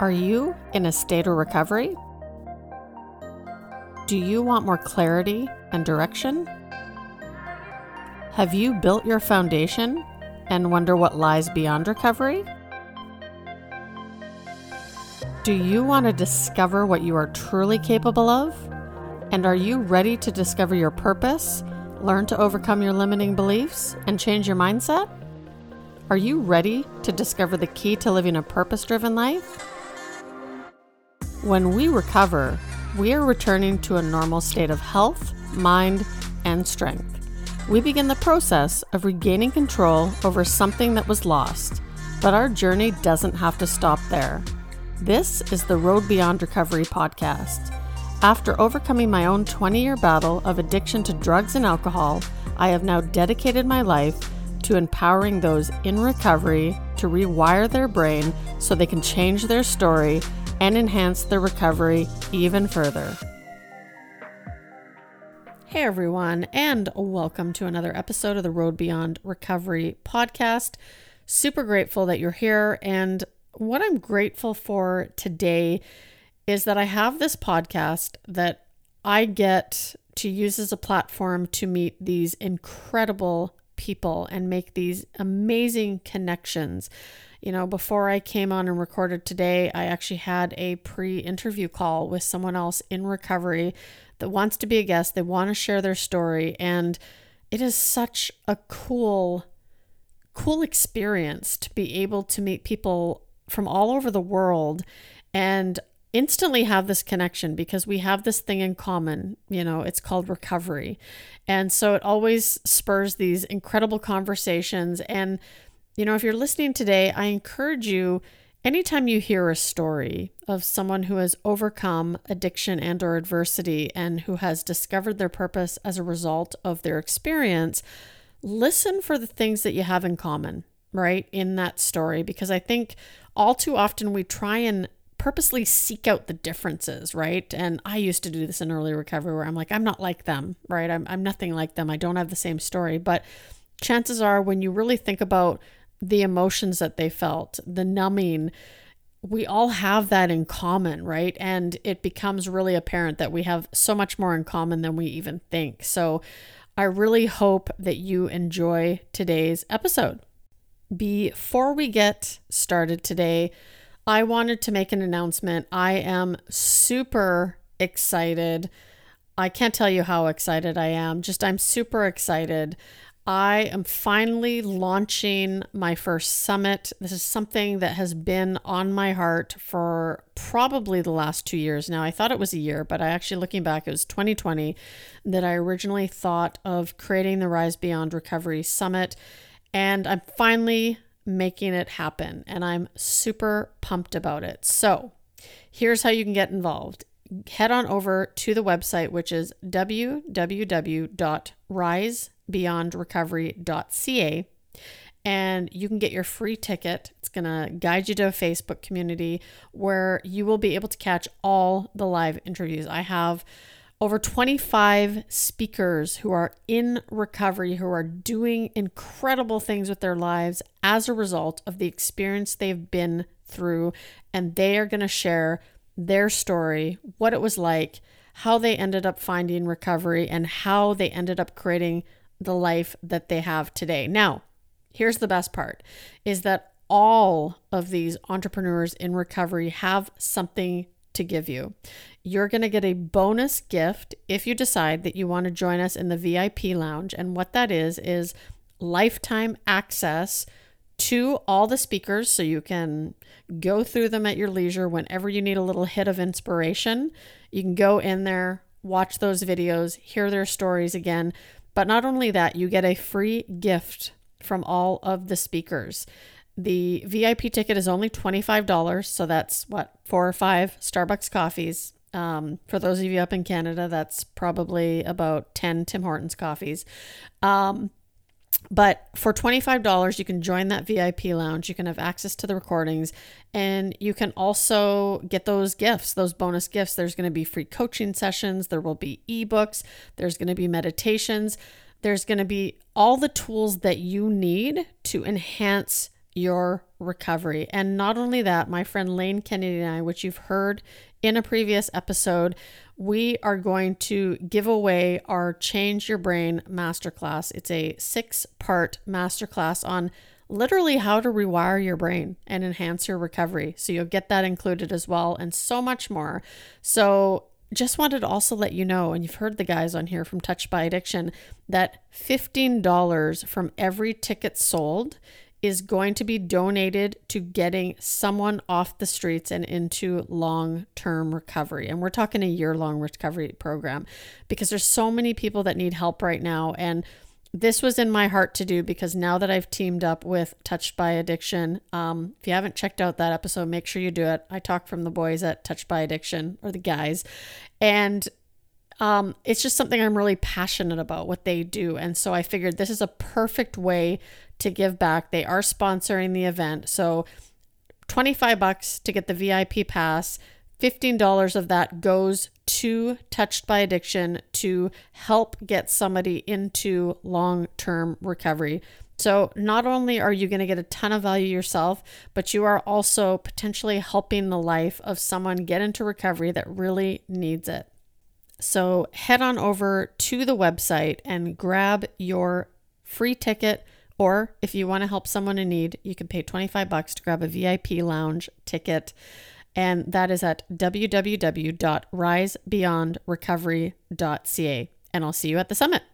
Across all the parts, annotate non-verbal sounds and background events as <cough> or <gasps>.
Are you in a state of recovery? Do you want more clarity and direction? Have you built your foundation and wonder what lies beyond recovery? Do you want to discover what you are truly capable of? And are you ready to discover your purpose, learn to overcome your limiting beliefs, and change your mindset? Are you ready to discover the key to living a purpose driven life? When we recover, we are returning to a normal state of health, mind, and strength. We begin the process of regaining control over something that was lost, but our journey doesn't have to stop there. This is the Road Beyond Recovery podcast. After overcoming my own 20 year battle of addiction to drugs and alcohol, I have now dedicated my life to empowering those in recovery to rewire their brain so they can change their story and enhance their recovery even further. Hey everyone, and welcome to another episode of the Road Beyond Recovery podcast. Super grateful that you're here. And what I'm grateful for today is that I have this podcast that I get to use as a platform to meet these incredible people and make these amazing connections you know, before I came on and recorded today, I actually had a pre interview call with someone else in recovery that wants to be a guest. They want to share their story. And it is such a cool, cool experience to be able to meet people from all over the world and instantly have this connection because we have this thing in common. You know, it's called recovery. And so it always spurs these incredible conversations. And you know, if you're listening today, I encourage you anytime you hear a story of someone who has overcome addiction and or adversity and who has discovered their purpose as a result of their experience, listen for the things that you have in common, right? In that story because I think all too often we try and purposely seek out the differences, right? And I used to do this in early recovery where I'm like, I'm not like them, right? I'm, I'm nothing like them. I don't have the same story. But chances are, when you really think about the emotions that they felt, the numbing. We all have that in common, right? And it becomes really apparent that we have so much more in common than we even think. So I really hope that you enjoy today's episode. Before we get started today, I wanted to make an announcement. I am super excited. I can't tell you how excited I am. Just, I'm super excited. I am finally launching my first summit. This is something that has been on my heart for probably the last two years now. I thought it was a year, but I actually, looking back, it was 2020 that I originally thought of creating the Rise Beyond Recovery Summit. And I'm finally making it happen. And I'm super pumped about it. So here's how you can get involved head on over to the website, which is www.rise beyondrecovery.ca and you can get your free ticket. It's going to guide you to a Facebook community where you will be able to catch all the live interviews. I have over 25 speakers who are in recovery, who are doing incredible things with their lives as a result of the experience they've been through. And they are going to share their story, what it was like, how they ended up finding recovery, and how they ended up creating the life that they have today. Now, here's the best part is that all of these entrepreneurs in recovery have something to give you. You're going to get a bonus gift if you decide that you want to join us in the VIP lounge. And what that is, is lifetime access to all the speakers so you can go through them at your leisure whenever you need a little hit of inspiration. You can go in there, watch those videos, hear their stories again. But not only that, you get a free gift from all of the speakers. The VIP ticket is only $25, so that's what, four or five Starbucks coffees. Um, for those of you up in Canada, that's probably about 10 Tim Hortons coffees. Um, but for $25, you can join that VIP lounge. You can have access to the recordings and you can also get those gifts, those bonus gifts. There's going to be free coaching sessions, there will be ebooks, there's going to be meditations, there's going to be all the tools that you need to enhance your recovery. And not only that, my friend Lane Kennedy and I, which you've heard in a previous episode, we are going to give away our Change Your Brain Masterclass. It's a six part masterclass on literally how to rewire your brain and enhance your recovery. So you'll get that included as well, and so much more. So just wanted to also let you know, and you've heard the guys on here from Touched by Addiction, that $15 from every ticket sold is going to be donated to getting someone off the streets and into long term recovery. And we're talking a year long recovery program because there's so many people that need help right now. And this was in my heart to do because now that I've teamed up with Touched by Addiction, um, if you haven't checked out that episode, make sure you do it. I talk from the boys at Touched by Addiction or the guys, and um, it's just something I'm really passionate about what they do. And so I figured this is a perfect way to give back. They are sponsoring the event. So 25 bucks to get the VIP pass. $15 of that goes to Touched by Addiction to help get somebody into long term recovery. So, not only are you going to get a ton of value yourself, but you are also potentially helping the life of someone get into recovery that really needs it. So, head on over to the website and grab your free ticket. Or if you want to help someone in need, you can pay 25 bucks to grab a VIP lounge ticket and that is at www.risebeyondrecovery.ca. And I'll see you at the summit.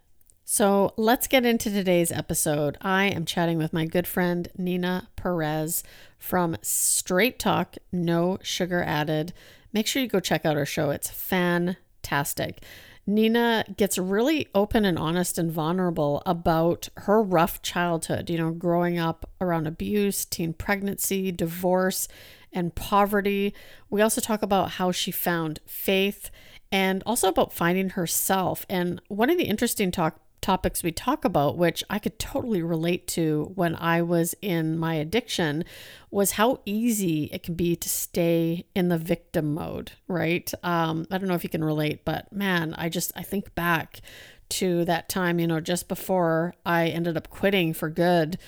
So let's get into today's episode. I am chatting with my good friend Neena Perez from Straight Talk, No Sugar Added. Make sure you go check out her show, it's fantastic. Neena gets really open and honest and vulnerable about her rough childhood, you know, growing up around abuse, teen pregnancy, divorce, and poverty. We also talk about how she found faith and also about finding herself. And one of the interesting talk topics we talk about, which I could totally relate to when I was in my addiction, was how easy it can be to stay in the victim mode, right? Um, I don't know if you can relate, but man, I just I think back to that time, you know, just before I ended up quitting for good.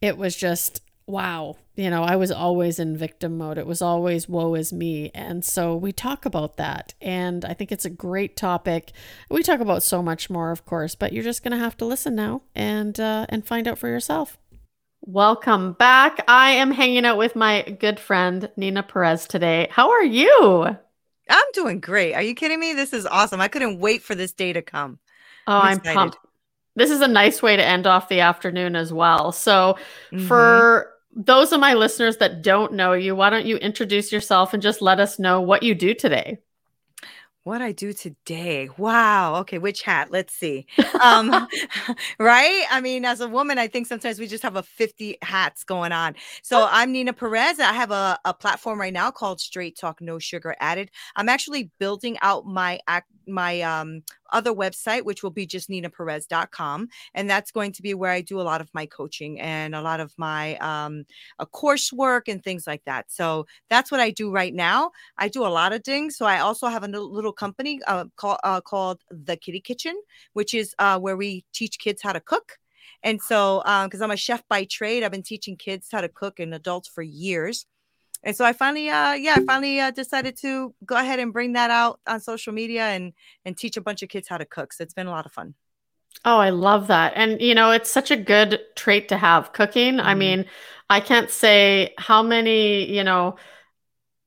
It was just wow, you know, I was always in victim mode. It was always woe is me. And so we talk about that. And I think it's a great topic. We talk about so much more, of course, but you're just going to have to listen now and uh, and find out for yourself. Welcome back. I am hanging out with my good friend Neena Perez today. How are you? I'm doing great. Are you kidding me? This is awesome. I couldn't wait for this day to come. Oh, I'm, I'm pumped. This is a nice way to end off the afternoon as well. So, mm-hmm. for those of my listeners that don't know you, why don't you introduce yourself and just let us know what you do today? What I do today. Wow. Okay, which hat? Let's see. Um, <laughs> <laughs> right? I mean, as a woman, I think sometimes we just have a 50 hats going on. So oh. I'm Neena Perez. I have a, a platform right now called Straight Talk No Sugar Added. I'm actually building out my my um other website, which will be just ninaperez.com. And that's going to be where I do a lot of my coaching and a lot of my um, a coursework and things like that. So that's what I do right now. I do a lot of things. So I also have a little company uh, call, uh, called The Kitty Kitchen, which is uh, where we teach kids how to cook. And so, because um, I'm a chef by trade, I've been teaching kids how to cook and adults for years. And so I finally, uh, yeah, I finally uh, decided to go ahead and bring that out on social media and and teach a bunch of kids how to cook. So it's been a lot of fun. Oh, I love that. And you know, it's such a good trait to have cooking. Mm-hmm. I mean, I can't say how many, you know,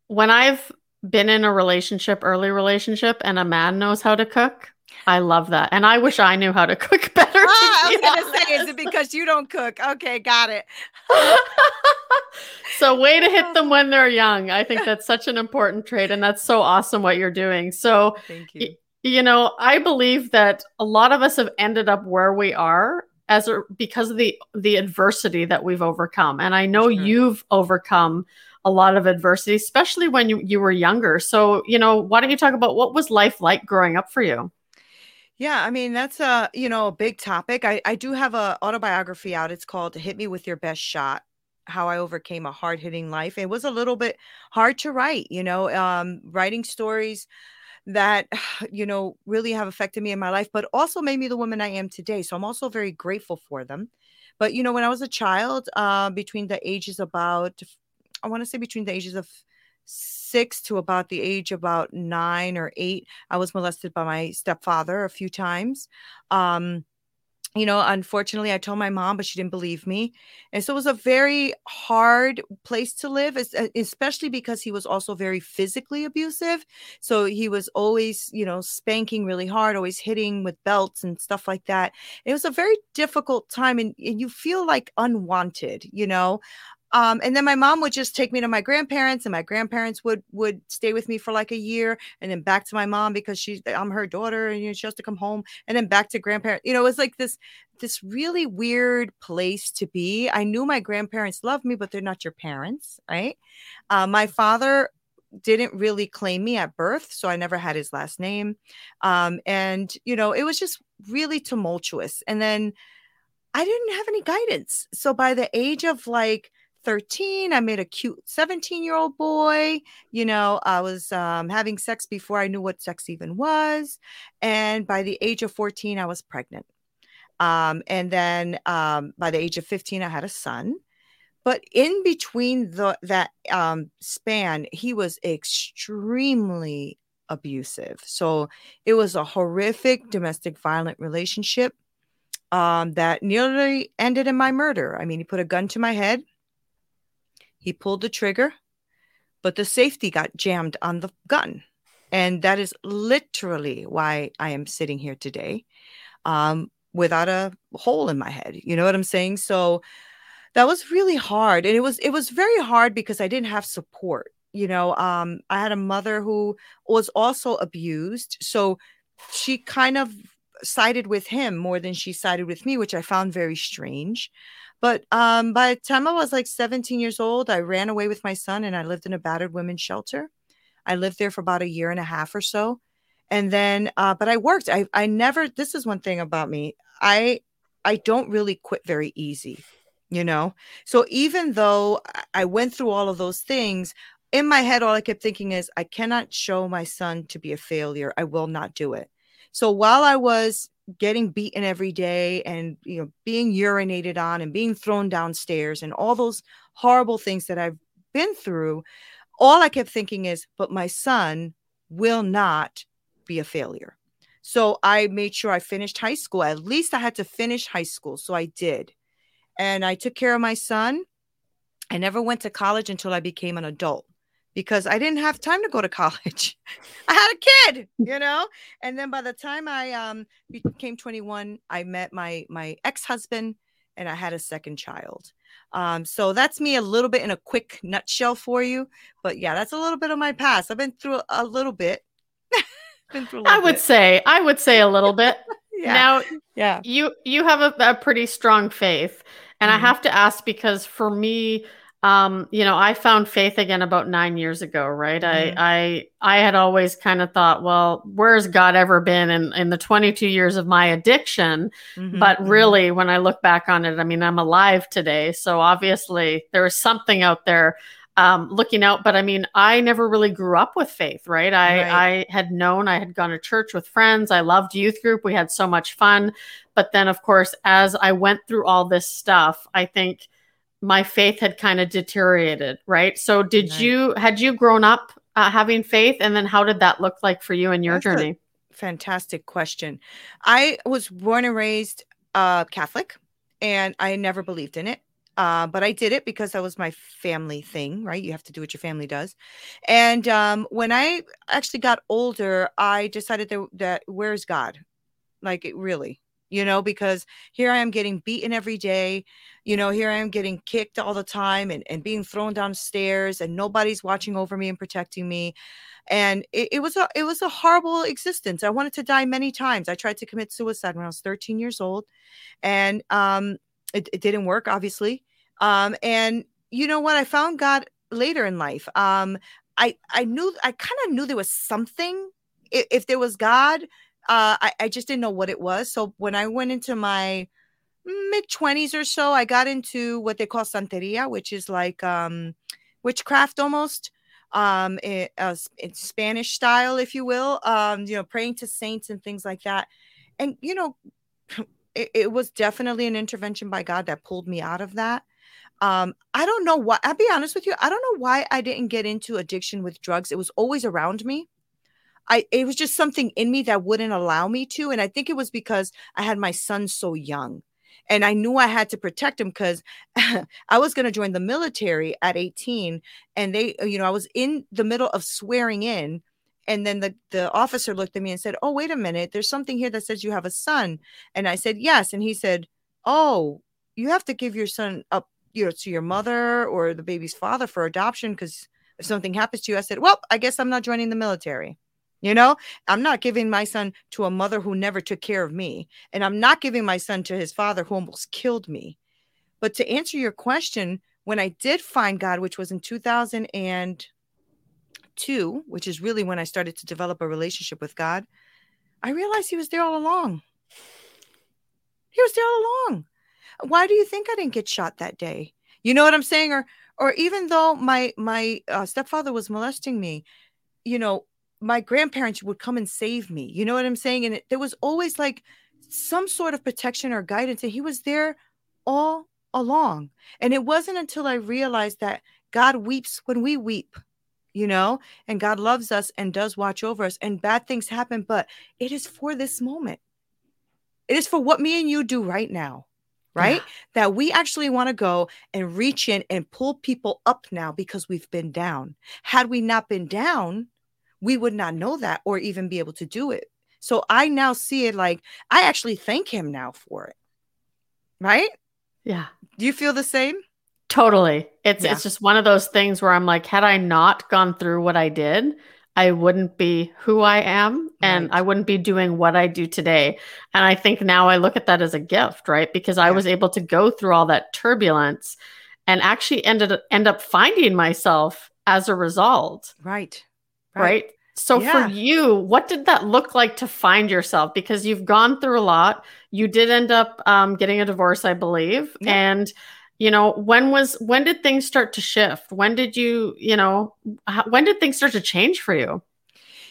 when I've been in a relationship, early relationship, and a man knows how to cook, I love that. And I wish I knew how to <laughs> cook better. Ah, I was going to say, is it because you don't cook? Okay, got it. <laughs> so, way to hit them <laughs> when they're young. I think that's such an important trait. And that's so awesome what you're doing. So, thank you. Y- you know, I believe that a lot of us have ended up where we are as a, because of the the adversity that we've overcome. And I know sure. you've overcome a lot of adversity, especially when you, you were younger. So, you know, why don't you talk about what was life like growing up for you? Yeah, I mean that's a you know a big topic. I I do have a autobiography out. It's called "Hit Me with Your Best Shot." How I overcame a hard hitting life. It was a little bit hard to write, you know, um, writing stories that <sighs> you know really have affected me in my life, but also made me the woman I am today. So I'm also very grateful for them. But you know, when I was a child, uh, between the ages about, I want to say between the ages of six to about the age about nine or eight, I was molested by my stepfather a few times. Um, you know, unfortunately, I told my mom, but she didn't believe me. And so it was a very hard place to live, especially because he was also very physically abusive. So he was always, you know, spanking really hard, always hitting with belts and stuff like that. It was a very difficult time, and, and you feel like unwanted, you know. Um, and then my mom would just take me to my grandparents, and my grandparents would would stay with me for like a year, and then back to my mom because she's I'm her daughter, and you know, she has to come home, and then back to grandparents. You know, it was like this this really weird place to be. I knew my grandparents loved me, but they're not your parents, right? Uh, my father didn't really claim me at birth, so I never had his last name, um, and you know, it was just really tumultuous. And then I didn't have any guidance, so by the age of like 13 i made a cute 17 year old boy you know i was um, having sex before i knew what sex even was and by the age of 14 i was pregnant. Um, and then um, by the age of 15 i had a son. But in between the that um, span he was extremely abusive. So it was a horrific domestic violent relationship um, that nearly ended in my murder. I mean he put a gun to my head he pulled the trigger, but the safety got jammed on the gun. And that is literally why I am sitting here today um, without a hole in my head. You know what I'm saying? So that was really hard. And it was it was very hard because I didn't have support. You know, um, I had a mother who was also abused. So she kind of sided with him more than she sided with me, which I found very strange. But um, by the time I was like 17 years old, I ran away with my son and I lived in a battered women's shelter. I lived there for about a year and a half or so. And then, uh, but I worked. I, I never, this is one thing about me. I, I don't really quit very easy, you know? So even though I went through all of those things, in my head, all I kept thinking is, I cannot show my son to be a failure. I will not do it. So while I was getting beaten every day and you know being urinated on and being thrown downstairs and all those horrible things that I've been through all I kept thinking is but my son will not be a failure. So I made sure I finished high school. At least I had to finish high school so I did. And I took care of my son. I never went to college until I became an adult because I didn't have time to go to <laughs> college. I had a kid, <laughs> you know? And then by the time I um became 21, I met my my ex-husband and I had a second child. Um, so that's me a little bit in a quick nutshell for you. But yeah, that's a little bit of my past. I've been through a little bit. <laughs> been through I would bit. say, I would say a little bit. yeah. Now, yeah, you you have a, a pretty strong faith, and mm-hmm. I have to ask because for me, um you know i found faith again about nine years ago right mm-hmm. i i i had always kind of thought well where's god ever been in in the 22 years of my addiction mm-hmm. but mm-hmm. really when i look back on it i mean i'm alive today so obviously there is something out there um, looking out but i mean i never really grew up with faith right I, right I had known i had gone to church with friends i loved youth group we had so much fun but then of course as i went through all this stuff i think my faith had kind of deteriorated, right? So, did right. you had you grown up uh, having faith, and then how did that look like for you in your That's journey? fantastic question. I was born and raised uh, Catholic, and I never believed in it. Uh, but I did it because that was my family thing, right? You have to do what your family does. And um, when I actually got older, I decided that, that where's God? Like, it really, you know, because here I am getting beaten every day. You know, here I am getting kicked all the time and, and being thrown downstairs and nobody's watching over me and protecting me. And it, it was a it was a horrible existence. I wanted to die many times. I tried to commit suicide when I was 13 years old. And um it, it didn't work, obviously. Um, and you know what? I found God later in life. Um, I I knew I kind of knew there was something. If, if there was God, uh, I, I just didn't know what it was. So when I went into my mid 20s or so, I got into what they call Santeria, which is like um, witchcraft almost, um, it, uh, in Spanish style, if you will, um, you know, praying to saints and things like that. And, you know, <clears throat> it, it was definitely an intervention by God that pulled me out of that. Um, I don't know why. I'll be honest with you. I don't know why I didn't get into addiction with drugs. It was always around me. I it was just something in me that wouldn't allow me to, and I think it was because I had my son so young, and I knew I had to protect him because <laughs> I was going to join the military at 18, and they, uh, you know, I was in the middle of swearing in, and then the the officer looked at me and said, "Oh, wait a minute, there's something here that says you have a son," and I said, "Yes," and he said, "Oh, you have to give your son up." You know, to your mother or the baby's father for adoption because if something happens to you, I said, Well, I guess I'm not joining the military. You know, I'm not giving my son to a mother who never took care of me. And I'm not giving my son to his father who almost killed me. But to answer your question, when I did find God, which was in 2002, which is really when I started to develop a relationship with God, I realized he was there all along. He was there all along. Why do you think I didn't get shot that day? You know what I'm saying? Or or even though my my uh, stepfather was molesting me, you know, my grandparents would come and save me. You know what I'm saying? And it, there was always like some sort of protection or guidance, and he was there all along. And it wasn't until I realized that God weeps when we weep, you know, and God loves us and does watch over us, and bad things happen, but it is for this moment. It is for what me and you do right now right? Yeah. That we actually want to go and reach in and pull people up now because we've been down. Had we not been down, we would not know that or even be able to do it. So I now see it like I actually thank him now for it. Right? Yeah. Do you feel the same? Totally. It's yeah. it's just one of those things where I'm like had I not gone through what I did, I wouldn't be who I am and right. I wouldn't be doing what I do today. And I think now I look at that as a gift, right? Because I was able to go through all that turbulence and actually ended end up finding myself as a result. Right right? So yeah. for you, what did that look like to find yourself? Because you've gone through a lot. You did end up um, getting a divorce, I believe, yeah. and you know when was when did things start to shift? When did you, you know, how, when did things start to change for you?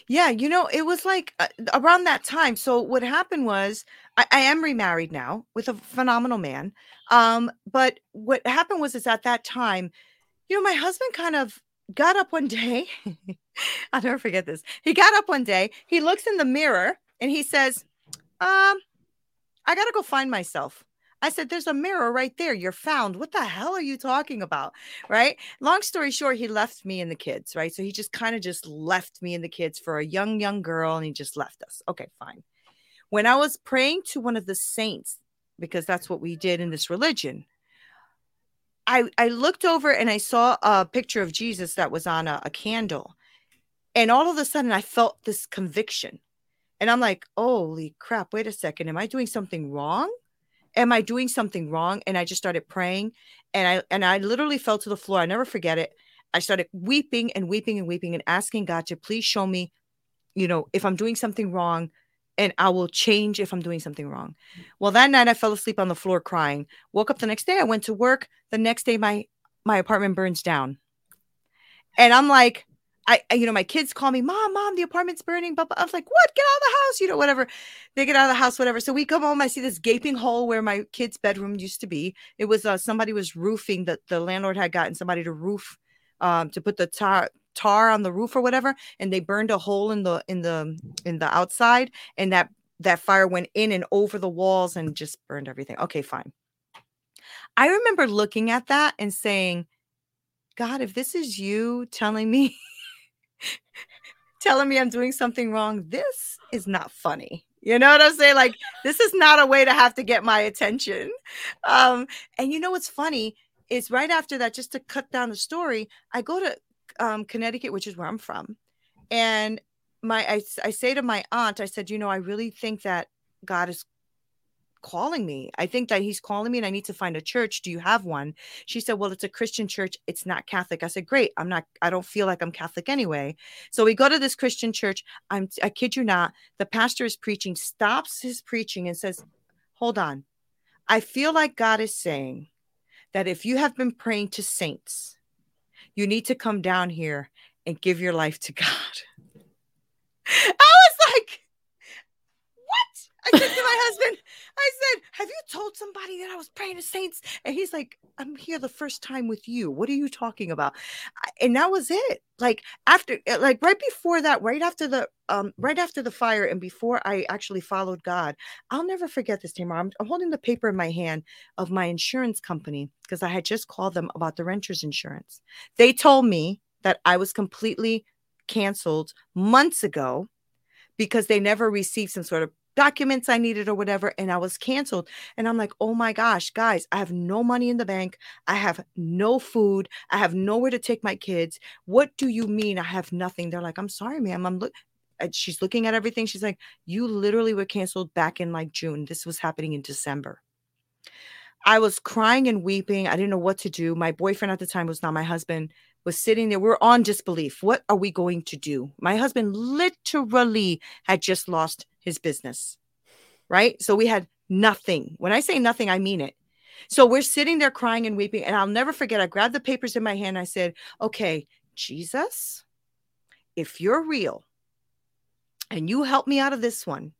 Yeah, you know, it was like uh, around that time. So what happened was I, I, am remarried now with a phenomenal man. Um, but what happened was is at that time, you know, my husband kind of got up one day. <laughs> I'll never forget this. He got up one day, he looks in the mirror and he says, Um, I gotta go find myself. I said, There's a mirror right there. You're found. What the hell are you talking about? Right. Long story short, he left me and the kids. Right. So he just kind of just left me and the kids for a young, young girl and he just left us. Okay, fine. When I was praying to one of the saints, because that's what we did in this religion, I, I looked over and I saw a picture of Jesus that was on a, a candle. And all of a sudden, I felt this conviction. And I'm like, holy crap, wait a second. Am I doing something wrong? Am I doing something wrong? And I just started praying and I and I literally fell to the floor. I never forget it. I started weeping and weeping and weeping and asking God to please show me, you know, if I'm doing something wrong, and I will change if I'm doing something wrong. Well, that night I fell asleep on the floor crying. Woke up the next day, I went to work. The next day my my apartment burns down. And I'm like, I, you know, my kids call me, Mom, Mom, the apartment's burning. But I was like, What? Get out of the house, you know, whatever. They get out of the house, whatever. So we come home. I see this gaping hole where my kid's bedroom used to be. It was uh, somebody was roofing that the landlord had gotten somebody to roof um, to put the tar tar on the roof or whatever and they burned a hole in the in the in the outside and that that fire went in and over the walls and just burned everything. Okay fine. I remember looking at that and saying god if this is you telling me <laughs> telling me i'm doing something wrong this is not funny. You know what i'm saying? Like this is not a way to have to get my attention. Um and you know what's funny? Is right after that just to cut down the story i go to um, Connecticut, which is where I'm from. And my I, I say to my aunt, I said, you know, I really think that God is calling me. I think that he's calling me and I need to find a church. Do you have one? She said, Well, it's a Christian church. It's not Catholic. I said, Great. I'm not, I don't feel like I'm Catholic anyway. So we go to this Christian church. I'm, I kid you not, the pastor is preaching, stops his preaching and says, Hold on. I feel like God is saying that if you have been praying to saints, you need to come down here and give your life to God. <laughs> I was like, what? I said to my <laughs> husband, I said, Have you told somebody that I was praying to saints? And he's like, I'm here the first time with you. What are you talking about? And that was it. Like after eh, like right before that, right after the um right after the fire and before I actually followed God, I'll never forget this, Tamar. I'm, I'm holding the paper in my hand of my insurance company because I had just called them about the renter's insurance. They told me that I was completely canceled months ago because they never received some sort of documents I needed or whatever, and I was canceled. And I'm like, oh my gosh, guys, I have no money in the bank. I have no food. I have nowhere to take my kids. What do you mean I have nothing? They're like, I'm sorry, ma'am. I'm look. She's looking at everything. She's like, you literally were canceled back in like June. This was happening in December. I was crying and weeping. I didn't know what to do. My boyfriend at the time was not my husband was sitting there. We're on disbelief. What are we going to do? My husband literally had just lost his business, right? So we had nothing. When I say nothing, I mean it. So we're sitting there crying and weeping. And I'll never forget, I grabbed the papers in my hand. I said, Okay, Jesus, if you're real and you help me out of this one,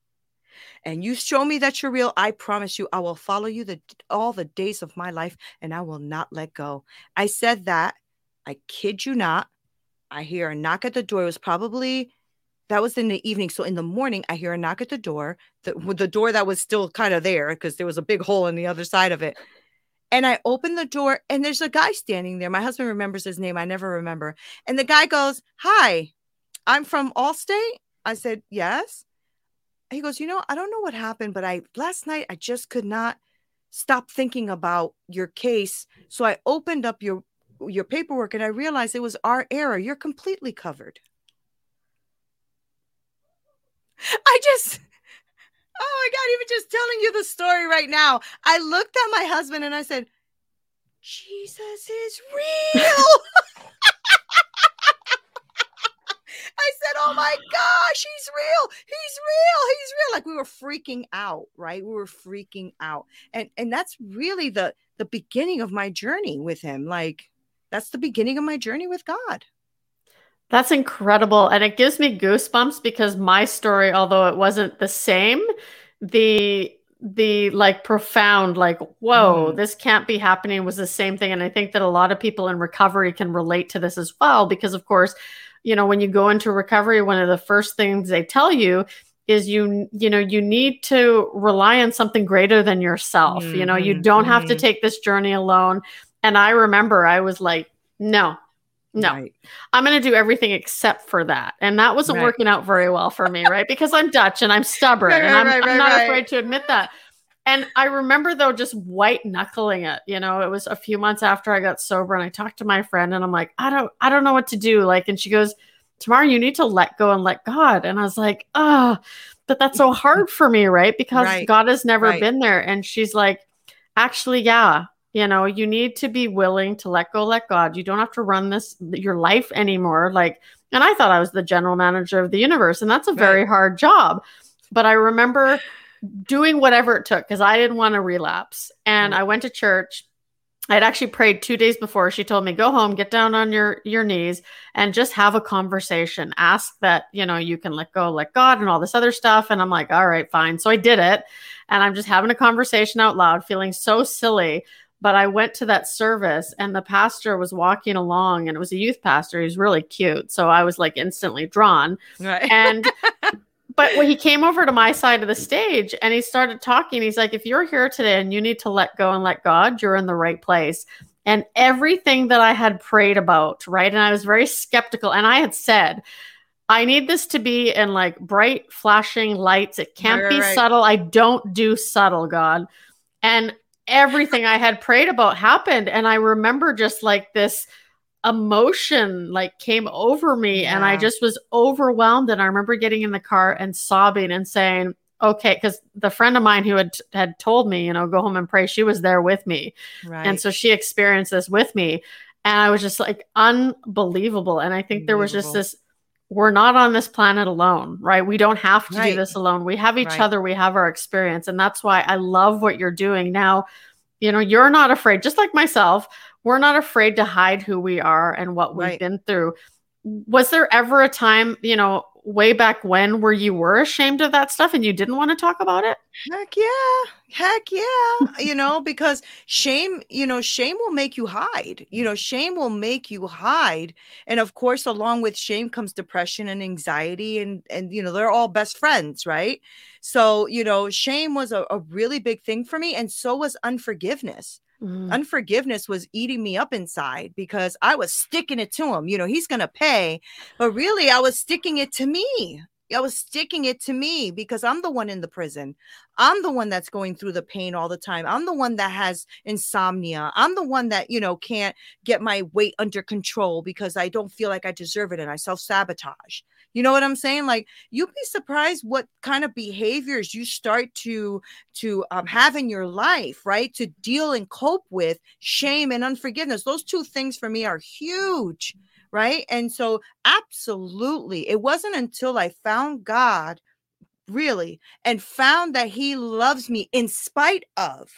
and you show me that you're real, I promise you, I will follow you the, all the days of my life and I will not let go. I said that I kid you not. I hear a knock at the door. It was probably that was in the evening. So in the morning, I hear a knock at the door, the, the door that was still kind of there because there was a big hole in the other side of it. And I open the door and there's a guy standing there. My husband remembers his name. I never remember. And the guy goes, Hi, I'm from Allstate. I said, Yes. He goes, You know, I don't know what happened, but I last night I just could not stop thinking about your case. So I opened up your your paperwork and I realized it was our error. You're completely covered. I just, oh my God, even just telling you the story right now, I looked at my husband and I said, Jesus is real. <laughs> I said, "Oh my gosh, he's real. He's real. He's real." Like we were freaking out, right? We were freaking out. And and that's really the the beginning of my journey with him. Like that's the beginning of my journey with God. That's incredible. And it gives me goosebumps because my story, although it wasn't the same, the the like profound like whoa mm. this can't be happening was the same thing and i think that a lot of people in recovery can relate to this as well because of course you know when you go into recovery one of the first things they tell you is you you know you need to rely on something greater than yourself mm-hmm. you know you don't have to mm-hmm. take this journey alone and I remember I was like, no, no, right. I'm going to do everything except for that. And that wasn't right. working out very well for me, right? Because I'm Dutch and I'm stubborn right, and I'm, I'm not afraid to admit that. And I remember though, just white knuckling it. You know, it was a few months after I got sober and I talked to my friend and I'm like, I don't, I don't know what to do. Like, and she goes, Tomorrow you need to let go and let God. And I was like, oh, but that's so <laughs> hard for me, right? Because God has never been there. And she's like, actually, yeah, you know you need to be willing to let go let god you don't have to run this your life anymore like and i thought i was the general manager of the universe and that's a very right. hard job but i remember doing whatever it took because i didn't want to relapse and mm-hmm. i went to church I'd actually prayed two days before. She told me, go home, get down on your, your knees and just have a conversation. Ask that, you know, you can let go, let God and all this other stuff. And I'm like, all right, fine. So I did it. And I'm just having a conversation out loud, feeling so silly but I went to that service and the pastor was walking along and it was a youth pastor. He's really cute. So I was like instantly drawn. Right. And <laughs> but when he came over to my side of the stage and he started talking, he's like, if you're here today and you need to let go and let God, you're in the right place. And everything that I had prayed about, right? And I was very skeptical. And I had said, I need this to be in like bright flashing lights. It can't right, be right. subtle. I don't do subtle, God. And everything I had prayed about happened. And I remember just like this emotion like came over me yeah. and I just was overwhelmed. And I remember getting in the car and sobbing and saying, okay, because the friend of mine who had had told me, you know, go home and pray, she was there with me. Right. And so she experienced this with me. And I was just like unbelievable. And I think there was just this we're not on this planet alone, right? We don't have to right. do this alone. We have each right. other, we have our experience. And that's why I love what you're doing. Now, you know, you're not afraid, just like myself, we're not afraid to hide who we are and what we've right. been through. Was there ever a time, you know, way back when where you were ashamed of that stuff and you didn't want to talk about it? Heck yeah. Heck yeah. you know, because shame, you know, shame will make you hide. You know, shame will make you hide. And of course, along with shame comes depression and anxiety and and you know, they're all best friends, right? So, you know, shame was a, a really big thing for me and so was unforgiveness. Mm. Unforgiveness was eating me up inside because I was sticking it to him. You know, he's going to pay. But really, I was sticking it to me. I was sticking it to me because I'm the one in the prison. I'm the one that's going through the pain all the time. I'm the one that has insomnia. I'm the one that, you know, can't get my weight under control because I don't feel like I deserve it and I self sabotage. You know what I'm saying? Like you'd be surprised what kind of behaviors you start to to um, have in your life, right? To deal and cope with shame and unforgiveness. Those two things for me are huge, right? And so absolutely, it wasn't until I found God really and found that he loves me in spite of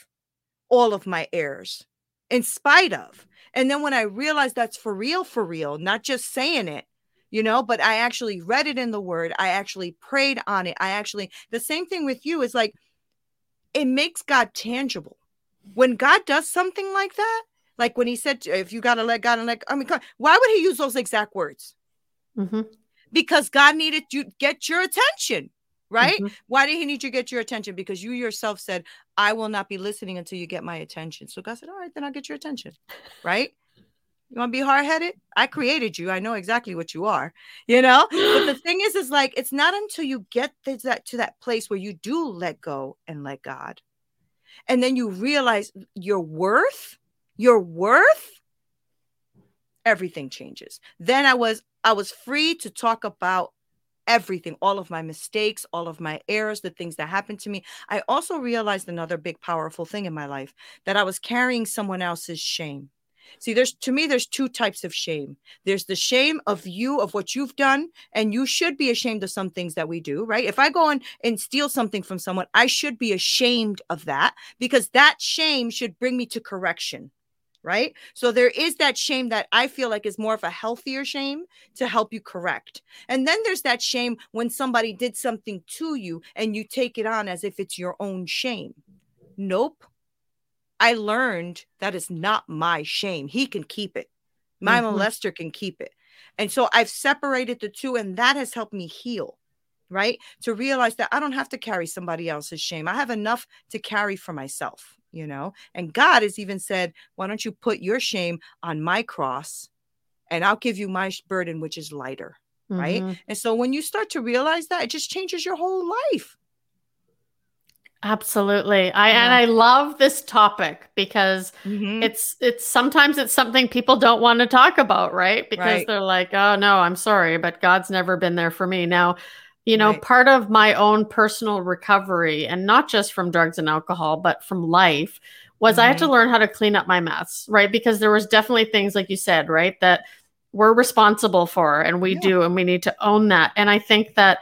all of my errors in spite of and then when i realized that's for real for real not just saying it you know but i actually read it in the word i actually prayed on it i actually the same thing with you is like it makes god tangible. When god does something like that like when he said if you gotta let god and let i mean why would he use those exact words? Mm-hmm. because god needed to get your attention right? Mm-hmm. why did he need you to get your attention? Because you yourself said i will not be listening until you get my attention. So god said all right then i'll get your attention right you want to be hard headed? I created you. I know exactly what you are, you know? <gasps> but the thing is, is like, it's not until you get to that, to that place where you do let go and let God. And then you realize your worth, your worth, everything changes. Then I was, I was free to talk about everything, all of my mistakes, all of my errors, the things that happened to me. I also realized another big, powerful thing in my life that I was carrying someone else's shame. See, there's to me, there's two types of shame. There's the shame of you, of what you've done, and you should be ashamed of some things that we do, right? If I go and, and steal something from someone, I should be ashamed of that because that shame should bring me to correction. Right. So there is that shame that I feel like is more of a healthier shame to help you correct. And then there's that shame when somebody did something to you and you take it on as if it's your own shame. Nope I learned that is not my shame. He can keep it. My mm-hmm. molester can keep it. And so I've separated the two, and that has helped me heal, right? To realize that I don't have to carry somebody else's shame. I have enough to carry for myself, you know? And God has even said, why don't you put your shame on my cross and I'll give you my burden, which is lighter, mm-hmm. right? And so when you start to realize that, it just changes your whole life. Absolutely. I yeah. and I love this topic because mm-hmm. it's it's sometimes it's something people don't want to talk about, right? Because right. they're like, "Oh no, I'm sorry, but God's never been there for me." Now, you know, right. part of my own personal recovery and not just from drugs and alcohol, but from life was. I had to mm-hmm. learn how to clean up my mess, right? Because there was definitely things like you said, right, that we're responsible for and we yeah. do and we need to own that. And I think that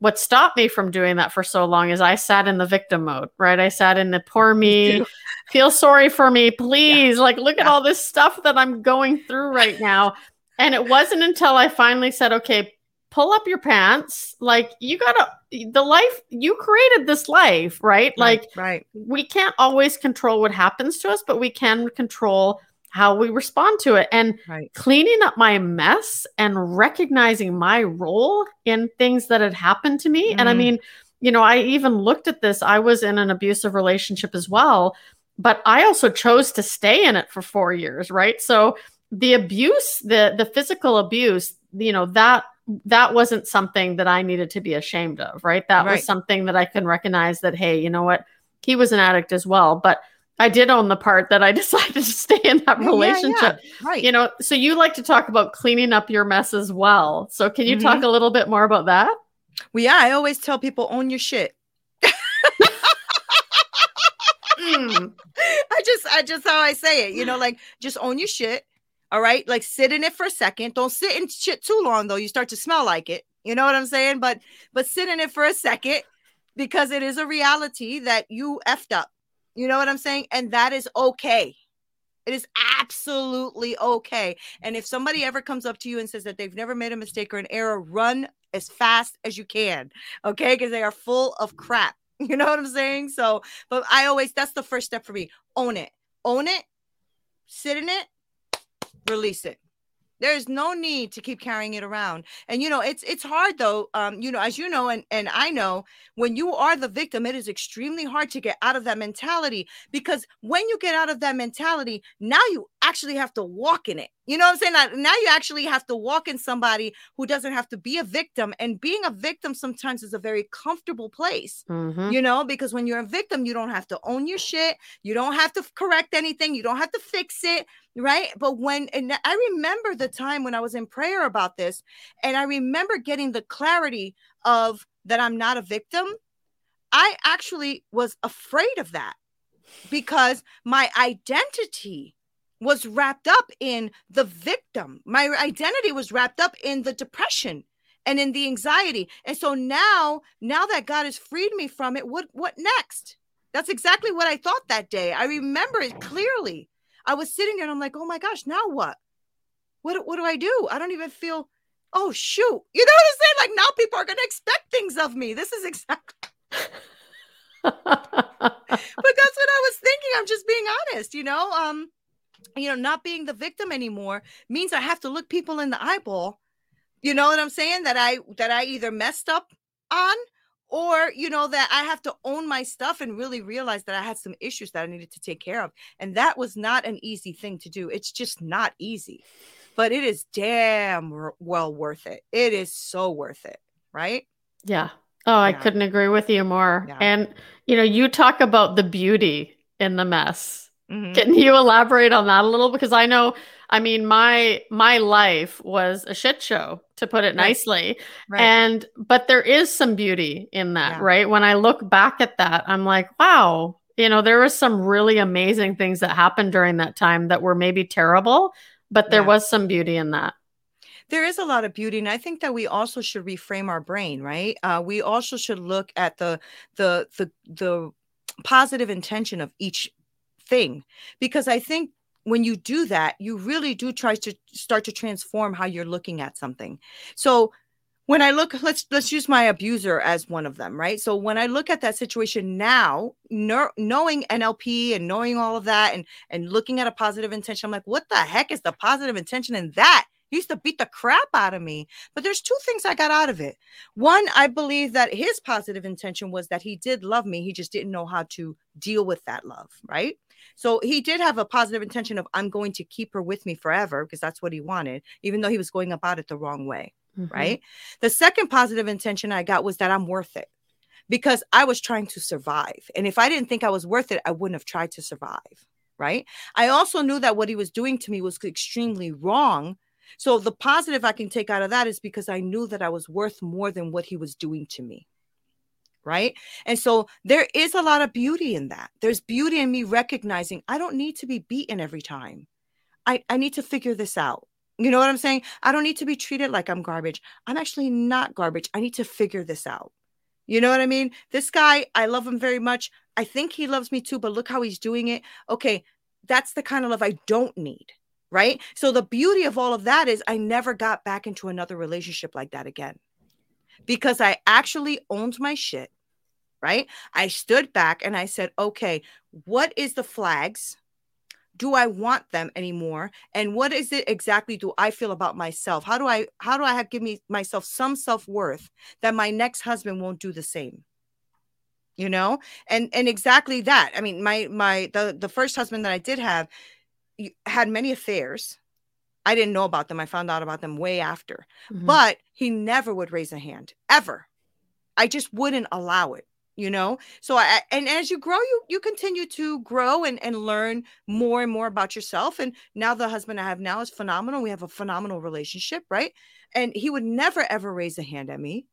what stopped me from doing that for so long is I sat in the victim mode, right? I sat in the poor me, feel sorry for me, please. Yeah. Like, look yeah. at all this stuff that I'm going through right now. And it wasn't until I finally said, okay, pull up your pants. Like, you gotta, the life, you created this life, right? right like, right. we can't always control what happens to us, but we can control how we respond to it and right. cleaning up my mess and recognizing my role in things that had happened to me. Mm. And I mm-hmm. mean, you know, I even looked at this. I was in an abusive relationship as well, but I also chose to stay in it for 4 years, right? So the abuse, the the physical abuse, you know, that that wasn't something that I needed to be ashamed of, right? That right. was something that I can recognize that hey, you know what? He was an addict as well, but I did own the part that I <laughs> decided to stay in that relationship. Yeah, yeah. Right. You know, so you like to talk about cleaning up your mess as well. So can you mm-hmm. talk a little bit more about that? Well, yeah, I always tell people own your shit. mm. <laughs> I just I just how I say it, you know, like just own your shit. All right. Like sit in it for a second. Don't sit in shit too long though. You start to smell like it. You know what I'm saying? But but sit in it for a second because it is a reality that you effed up you know what I'm saying? And that is okay. It is absolutely okay. And if somebody ever comes up to you and says that they've never made a mistake or an error, run as fast as you can. Okay. Because they are full of crap. <laughs> You know what I'm saying? So, but I always, that's the first step for me. Own it. Own it. Sit in it. Release it. There's no need to keep carrying it around. And you know, it's it's hard though. Um, you know, as you know, and and I know, when you are the victim, it is extremely hard to get out of that mentality because when you get out of that mentality, now you actually have to walk in it. You know what I'm saying? Now, now you actually have to walk in somebody who doesn't have to be a victim. And being a victim sometimes is a very comfortable place, mm-hmm. you know, because when you're a victim, you don't have to own your shit. You don't have to correct anything. You don't have to fix it. Right. But when, and I remember the time when I was in prayer about this, and I remember getting the clarity of that I'm not a victim. I actually was afraid of that because my identity was wrapped up in the victim. My identity was wrapped up in the depression and in the anxiety. And so now, now that God has freed me from it, what what next? That's exactly what I thought that day. I remember it clearly. I was sitting there and I'm like, "Oh my gosh, now what? What what do I do? I don't even feel Oh shoot. You know what I'm saying? Like now people are to expect things of me. This is exactly <laughs> but that's what I was thinking. I'm just being honest, you know. Um, you know, not being the victim anymore means I have to look people in the eyeball. You know what I'm saying? That I that I either messed up on or you know that I have to own my stuff and really realize that I had some issues that I needed to take care of. And that was not an easy thing to do. It's just not easy. But it is damn well worth it. It is so worth it, right? Yeah. Oh, I couldn't agree with you more. Yeah. And you know, you talk about the beauty in the mess Mm-hmm. Can you elaborate on that a little? Because I know, I mean, my my life was a shit show, to put it right. nicely. Right. And but there is some beauty in that, yeah. right? When I look back at that, I'm like, wow, you know, there was some really amazing things that happened during that time that were maybe terrible, but there yeah. was some beauty in that there is a lot of beauty and i think that we also should reframe our brain right uh, we also should look at the the the the positive intention of each thing because I think when you do that, you really do try to start to transform how you're looking at something. So when I look, let's let's use my abuser as one of them, right? So when I look at that situation now, ner- knowing NLP and knowing all of that, and and looking at a positive intention, I'm like, what the heck is the positive intention in that? He used to beat the crap out of me. But there's two things I got out of it. One, I believe that his positive intention was that he did love me. He just didn't know how to deal with that love, right? So he did have a positive intention of, I'm going to keep her with me forever because that's what he wanted, even though he was going about it the wrong way. Mm-hmm. Right. The second positive intention I got was that I'm worth it because I was trying to survive. And if I didn't think I was worth it, I wouldn't have tried to survive. Right. I also knew that what he was doing to me was extremely wrong. So the positive I can take out of that is because I knew that I was worth more than what he was doing to me right? And so there is a lot of beauty in that. There's beauty in me recognizing I don't need to be beaten every time. I, I need to figure this out. You know what I'm saying? I don't need to be treated like I'm garbage. I'm actually not garbage. I need to figure this out. You know what I mean? This guy, I love him very much. I think he loves me too, but look how he's doing it. Okay, that's the kind of love I don't need. Right. So the beauty of all of that is I never got back into another relationship like that again because I actually owned my shit right? I stood back and I said, okay, what is the flags? Do I want them anymore? And what is it exactly do I feel about myself? How do I how do I have give me myself some self-worth that my next husband won't do the same? You know? And and exactly that. I mean, my my the the first husband that I did have had many affairs. I didn't know about them. I found out about them way after. Mm-hmm. But he never would raise a hand ever. I just wouldn't allow it you know? So i and as you grow you you continue to grow and and learn more and more about yourself and now the husband i have now is phenomenal we have a phenomenal relationship right? And he would never ever raise a hand at me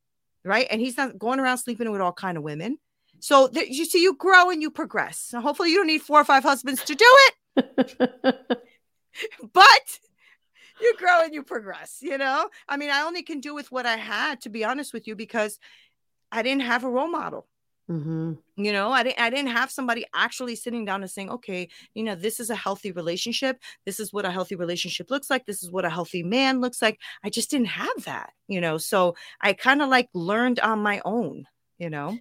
right? And he's not going around sleeping with all kind of women. So th- you see you grow and you progress. So hopefully you don't need four or five husbands to do it. <laughs> <laughs> But you grow and you progress you know? I mean i only can do with what i had to be honest with you because i didn't have a role model Mm-hmm. You know, I didn't I didn't have somebody actually sitting down and saying, okay, you know, this is a healthy relationship. This is what a healthy relationship looks like. This is what a healthy man looks like. I just didn't have that, you know. So I kind of like learned on my own, you know.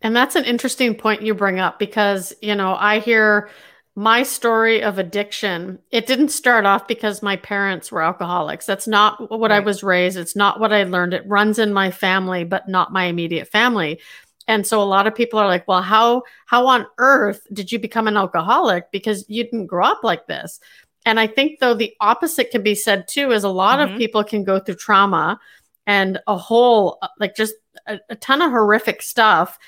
And that's an interesting point you bring up because, you know, I hear my story of addiction, it didn't start off because my parents were alcoholics. That's not what right. I was raised. It's not what I learned. It runs in my family, but not my immediate family. And so a lot of people are like, well, how how on earth did you become an alcoholic because you didn't grow up like this? And I think though the opposite can be said too is a lot mm-hmm. of people can go through trauma and a whole like just a, a ton of horrific stuff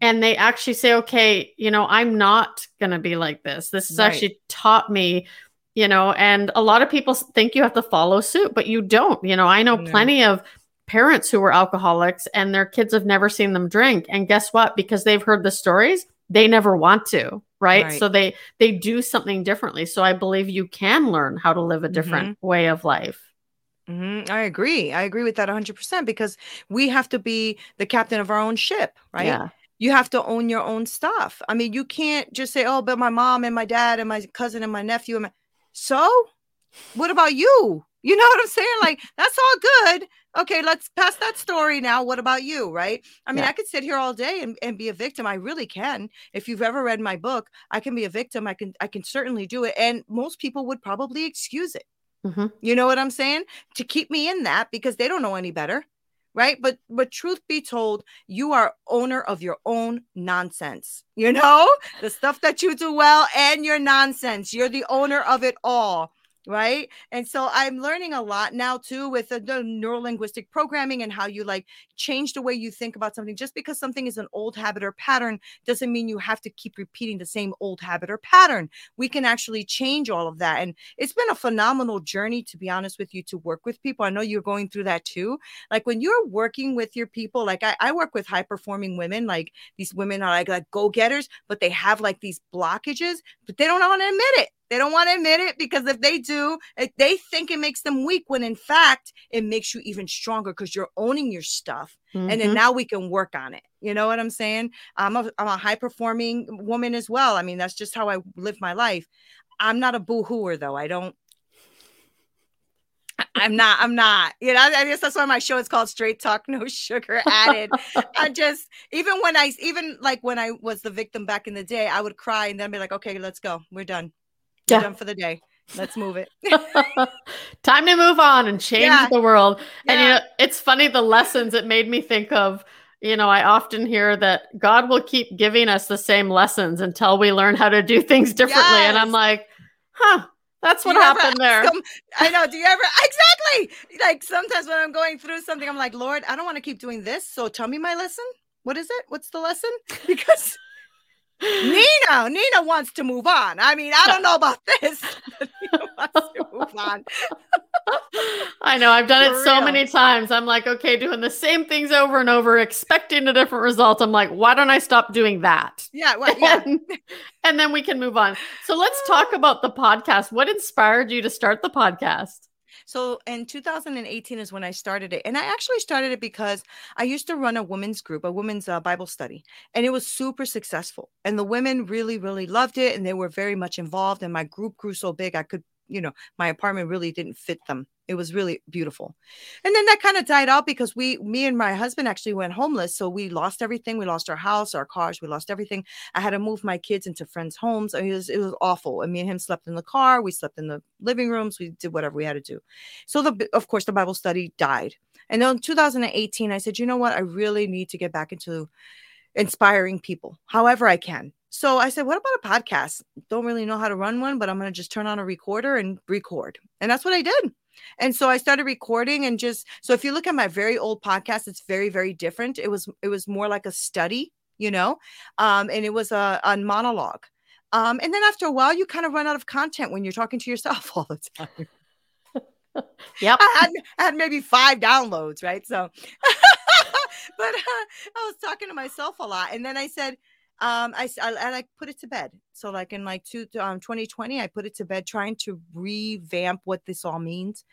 and they actually say, okay, you know, I'm not going to be like this. This has right. actually taught me, you know, and a lot of people think you have to follow suit, but you don't. You know, I know plenty of parents who were alcoholics and their kids have never seen them drink. And guess what? Because they've heard the stories, they never want to. Right? right. So they they do something differently. So I believe you can learn how to live a different mm-hmm. way of life. Mm-hmm. I agree. I agree with that 100% because we have to be the captain of our own ship, right? Yeah you have to own your own stuff. I mean, you can't just say, "Oh, but my mom and my dad and my cousin and my nephew." And my... So, what about you? You know what I'm saying? Like, that's all good. Okay, let's pass that story now. What about you? Right? I mean, yeah. I could sit here all day and, and be a victim. I really can. If you've ever read my book, I can be a victim. I can I can certainly do it. And most people would probably excuse it. Mm-hmm. You know what I'm saying? To keep me in that because they don't know any better right but but truth be told you are owner of your own nonsense you know the stuff that you do well and your nonsense you're the owner of it all right? And so i'm learning a lot now too with the, the neuro linguistic programming and how you like change the way you think about something. Just because something is an old habit or pattern doesn't mean you have to keep repeating the same old habit or pattern. We can actually change all of that and it's been a phenomenal journey to be honest with you to work with people. I know you're going through that too. Like when you're working with your people like i, I work with high performing women like these women are like, like go-getters but they have like these blockages but they don't want to admit it they don't want to admit it because if they do, they think it makes them weak when in fact it makes you even stronger because you're owning your stuff. Mm-hmm. And then mm-hmm. now we can work on it. You know what I'm saying? I'm a, I'm a high performing woman as well. I mean, that's just how I live my life. I'm not a boo-hooer though. I don't I'm not. I'm not. You know, I guess that's why my show is called Straight Talk, No Sugar Added. <laughs> I just even when I even like when I was the victim back in the day, I would cry and then be like, "Okay, let's go. We're done yeah. done for the day. Let's move it. <laughs> Time to move on and change yeah. the world. Yeah. And you know, it's funny the lessons it made me think of. You know, I often hear that God will keep giving us the same lessons until we learn how to do things differently. Yes. And I'm like, huh, that's what happened there. Them, I know. Do you ever <laughs> exactly like sometimes when I'm going through something, I'm like, Lord, I don't want to keep doing this. So tell me my lesson. What is it? What's the lesson? <laughs> Because Neena, Neena wants to move on. I mean, I don't know about <laughs> this. Neena wants to move on. <laughs> I know. I've done For it so real. many times. I'm like, okay, doing the same things over and over, expecting a different result. I'm like, why don't I stop doing that? Yeah. Well, yeah. <laughs> and, and then we can move on. So let's talk about the podcast. What inspired you to start the podcast? So in 2018 is when I started it. And I actually started it because I used to run a women's group, a women's uh, Bible study, and it was super successful. And the women really, really loved it. And they were very much involved. And my group grew so big, I could, you know, my apartment really didn't fit them. It was really beautiful. And then that kind of died out because we me and my husband actually went homeless so we lost everything. We lost our house our cars we lost everything. I had to move my kids into friends homes. I mean, it was, it was awful. And me and him slept in the car we slept in the living rooms we did whatever we had to do. So the of course the bible study died. And then in 2018 i said you know what? I really need to get back into inspiring people however i can so I said, what about a podcast? Don't really know how to run one, but I'm going to just turn on a recorder and record. And that's what I did. And so I started recording and just so if you look at my very old podcast, it's very, very different. It was it was more like a study, you know, um, and it was a, a monologue. Um, and then after a while, you kind of run out of content when you're talking to yourself <laughs> all the time. <laughs> yep. I had, I had maybe five downloads, right? So, <laughs> but uh, I was talking to myself a lot. And then I said, um I, I I like put it to bed. So like in like two um 2020, I put it to bed trying to revamp what this all means.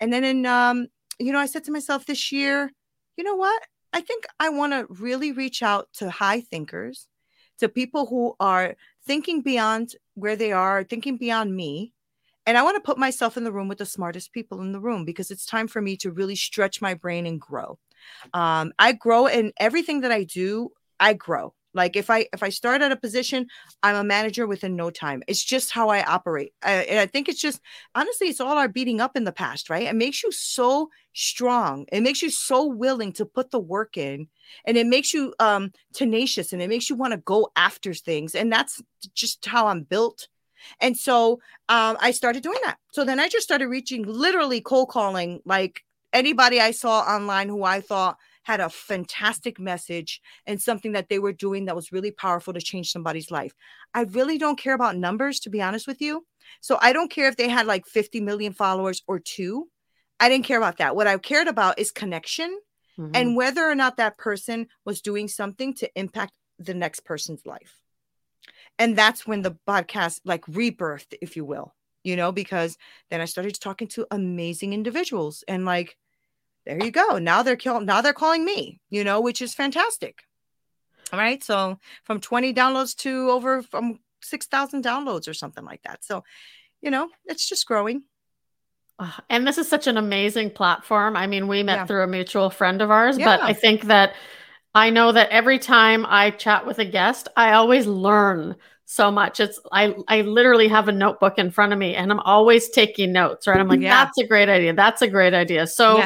And then in um you know, I said to myself this year, you know what? I think I want to really reach out to high thinkers, to people who are thinking beyond where they are, thinking beyond me. And I want to put myself in the room with the smartest people in the room because it's time for me to really stretch my brain and grow. Um, I grow in everything that I do, I grow. Like if I if I start at a position, I'm a manager within no time. It's just how I operate. I, and I think it's just honestly, it's all our beating up in the past, right? It makes you so strong. It makes you so willing to put the work in, and it makes you um tenacious, and it makes you want to go after things. And that's just how I'm built. And so um, I started doing that. So then I just started reaching, literally cold calling, like anybody I saw online who I thought had a fantastic message and something that they were doing that was really powerful to change somebody's life. I really don't care about numbers, to be honest with you. So I don't care if they had like 50 million followers or two. I didn't care about that. What I cared about is connection mm-hmm. and whether or not that person was doing something to impact the next person's life. And that's when the podcast like rebirthed, if you will, you know, because then I started talking to amazing individuals and like, there you go. Now they're killing. Now they're calling me. You know, which is fantastic. All right. So from 20 downloads to over from 6,000 downloads or something like that. So, you know, it's just growing. And this is such an amazing platform. I mean, we met yeah. through a mutual friend of ours, yeah. but I think that I know that every time I chat with a guest, I always learn so much. It's I I literally have a notebook in front of me and I'm always taking notes, right? I'm like, yeah. that's a great idea. That's a great idea. So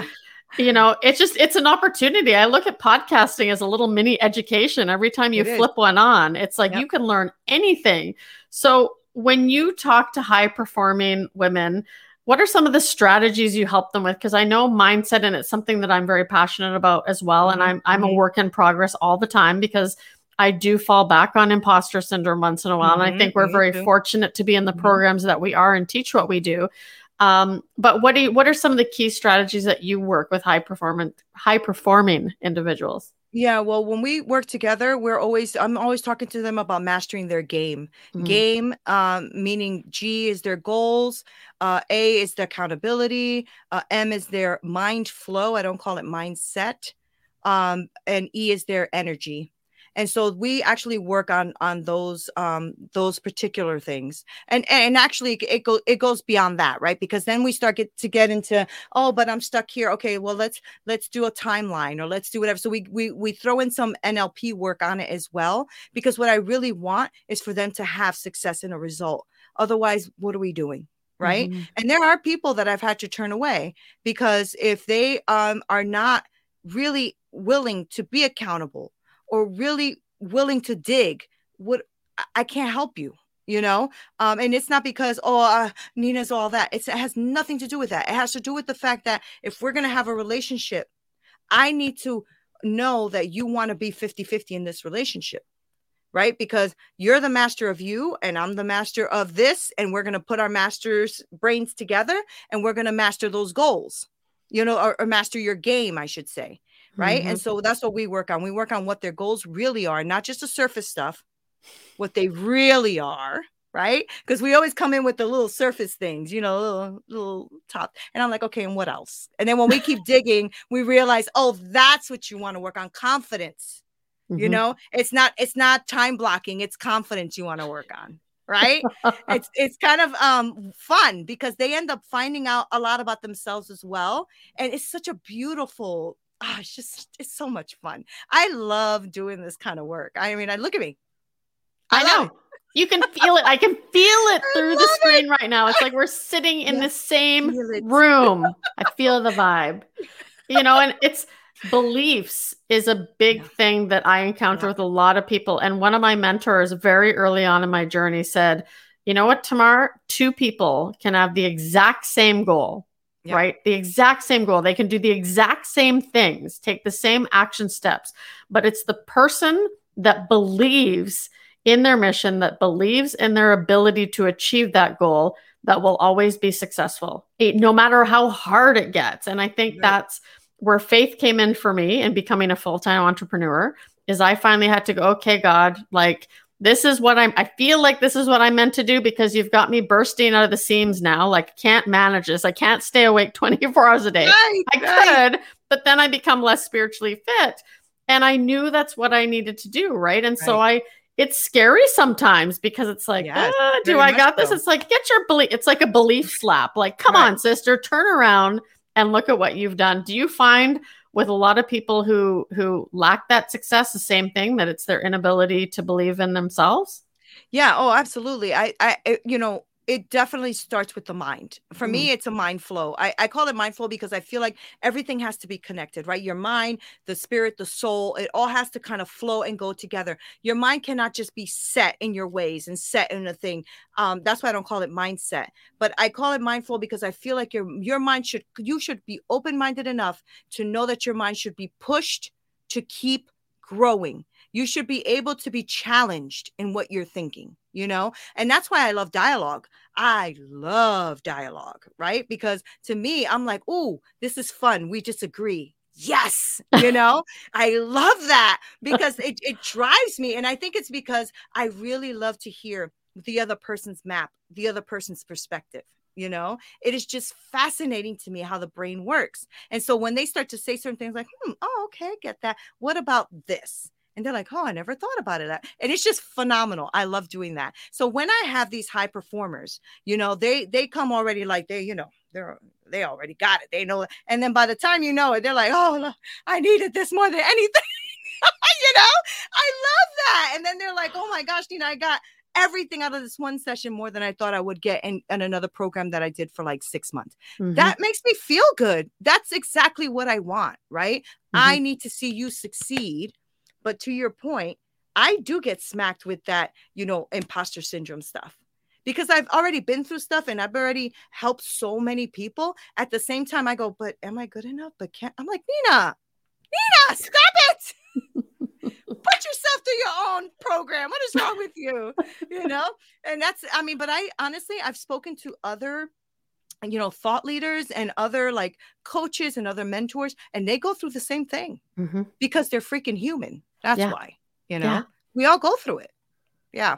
you know it's just it's an opportunity i look at podcasting as a little mini education every time you it flip is. one on it's like yep. you can learn anything so when you talk to high performing women what are some of the strategies you help them with because i know mindset and it's something that i'm very passionate about as well mm-hmm. and i'm i'm a mm-hmm. work in progress all the time because I do fall back on imposter syndrome once in a while. Mm-hmm. And I mm-hmm. think we're very fortunate to be in the mm-hmm. programs that we are and teach what we do. Um, but what do you, what are some of the key strategies that you work with high performance high performing individuals? Yeah, well, when we work together, we're always I'm always talking to them about mastering their game. Mm-hmm. Game, um, meaning G is their goals, uh, A is the accountability, uh, M is their mind flow. I don't call it mindset, um, and E is their energy and so we actually work on on those um those particular things. And and actually it goes it goes beyond that right? Because then we start get to get into oh but i'm stuck here. Okay well let's let's do a timeline or let's do whatever. So we we we throw in some nlp work on it as well because what i really want is for them to have success in a result. Otherwise what are we doing right? Mm-hmm. and there are people that i've had to turn away because if they um are not really willing to be accountable or really willing to dig, what I can't help you you know? Um and it's not because oh uh, neena's all that. It's, it has nothing to do with that. It has to do with the fact that if we're going to have a relationship i need to know that you want to be 50-50 in this relationship right? Because you're the master of you and i'm the master of this and we're going to put our masters brains together and we're going to master those goals you know or, or master your game i should say right? Mm-hmm. And so that's what we work on. We work on what their goals really are, not just the surface stuff, what they really are, right? Because we always come in with the little surface things, you know, little, little top. And I'm like, okay, and what else? And then when we keep <laughs> digging, we realize, oh, that's what you want to work on confidence. Mm-hmm. You know, it's not it's not time blocking, it's confidence you want to work on right <laughs> it's it's kind of um fun because they end up finding out a lot about themselves as well and it's such a beautiful oh, it's just it's so much fun. I love doing this kind of work. I mean, I look at me. I, I know. You can feel it. I can feel it <laughs> through the screen it. right now. It's like we're sitting in the same room. <laughs> I feel the vibe. You know, and it's beliefs is a big yeah. thing that I encounter yeah. with a lot of people. And one of my mentors very early on in my journey said, you know what, Tamar? Two people can have the exact same goal Yep. right? The exact same goal. They can do the exact same things, take the same action steps, but it's the person that believes in their mission, that believes in their ability to achieve that goal, that will always be successful, eh, no matter how hard it gets. And I think right. that's where faith came in for me in becoming a full time entrepreneur. Is I finally had to go, okay, God, like this is what I'm, I feel like this is what I'm meant to do because you've got me bursting out of the seams now. Like, I can't manage this. I can't stay awake <laughs> 24 hours a day. Right, I right. could, but then I become less spiritually fit. And I knew that's what I needed to do. Right. And right. so I, it's scary sometimes because it's like, yes, ah, do I got this? It's like, get your belief. It's like a belief slap. Like, come on, sister, turn around and look at what you've done. Do you find with a lot of people who who lack that success the same thing that it's their inability to believe in themselves? Yeah. Oh absolutely. I i you know it definitely starts with the mind. For mm. me, it's a mind flow. I, I call it mind flow because I feel like everything has to be connected, right? Your mind, the spirit, the soul, it all has to kind of flow and go together. Your mind cannot just be set in your ways and set in a thing. Um, that's why I don't call it mindset, but I call it mind flow because I feel like your your mind should you should be open minded enough to know that your mind should be pushed to keep growing you should be able to be challenged in what you're thinking, you know? And that's why I love dialogue. I love dialogue, right? Because to me, I'm like, oh, this is fun. We disagree. Yes, you <laughs> know, I love that because it, it drives me. And I think it's because I really love to hear the other person's map, the other person's perspective you know it is just fascinating to me how the brain works and so when they start to say certain things like hmm, oh okay get that what about this and they're like, oh, I never thought about it. And it's just phenomenal. I love doing that. So when I have these high performers, you know, they they come already like they, you know, they're they already got it. They know it. And then by the time you know it, they're like, oh, I needed this more than <laughs> anything. you know, I love that. And then they're like, oh my gosh, Neena, I got everything out of this one session more than I thought I would get in, in another program that I did for like six months. Mm-hmm. That makes me feel good. That's exactly what I want, right? Mm-hmm. I need to see you succeed but to your point, I do get smacked with that, you know, imposter syndrome stuff because I've already been through stuff and I've already helped so many people. At the same time, I go, but am I good enough? But can't I'm like, Neena, Neena, stop it. <laughs> Put yourself through your own program. What is wrong with you? You know, and that's, I mean, but I honestly, I've spoken to other you know thought leaders and other like coaches and other mentors and they go through the same thing mm-hmm. because they're freaking human that's yeah. why you know yeah. we all go through it yeah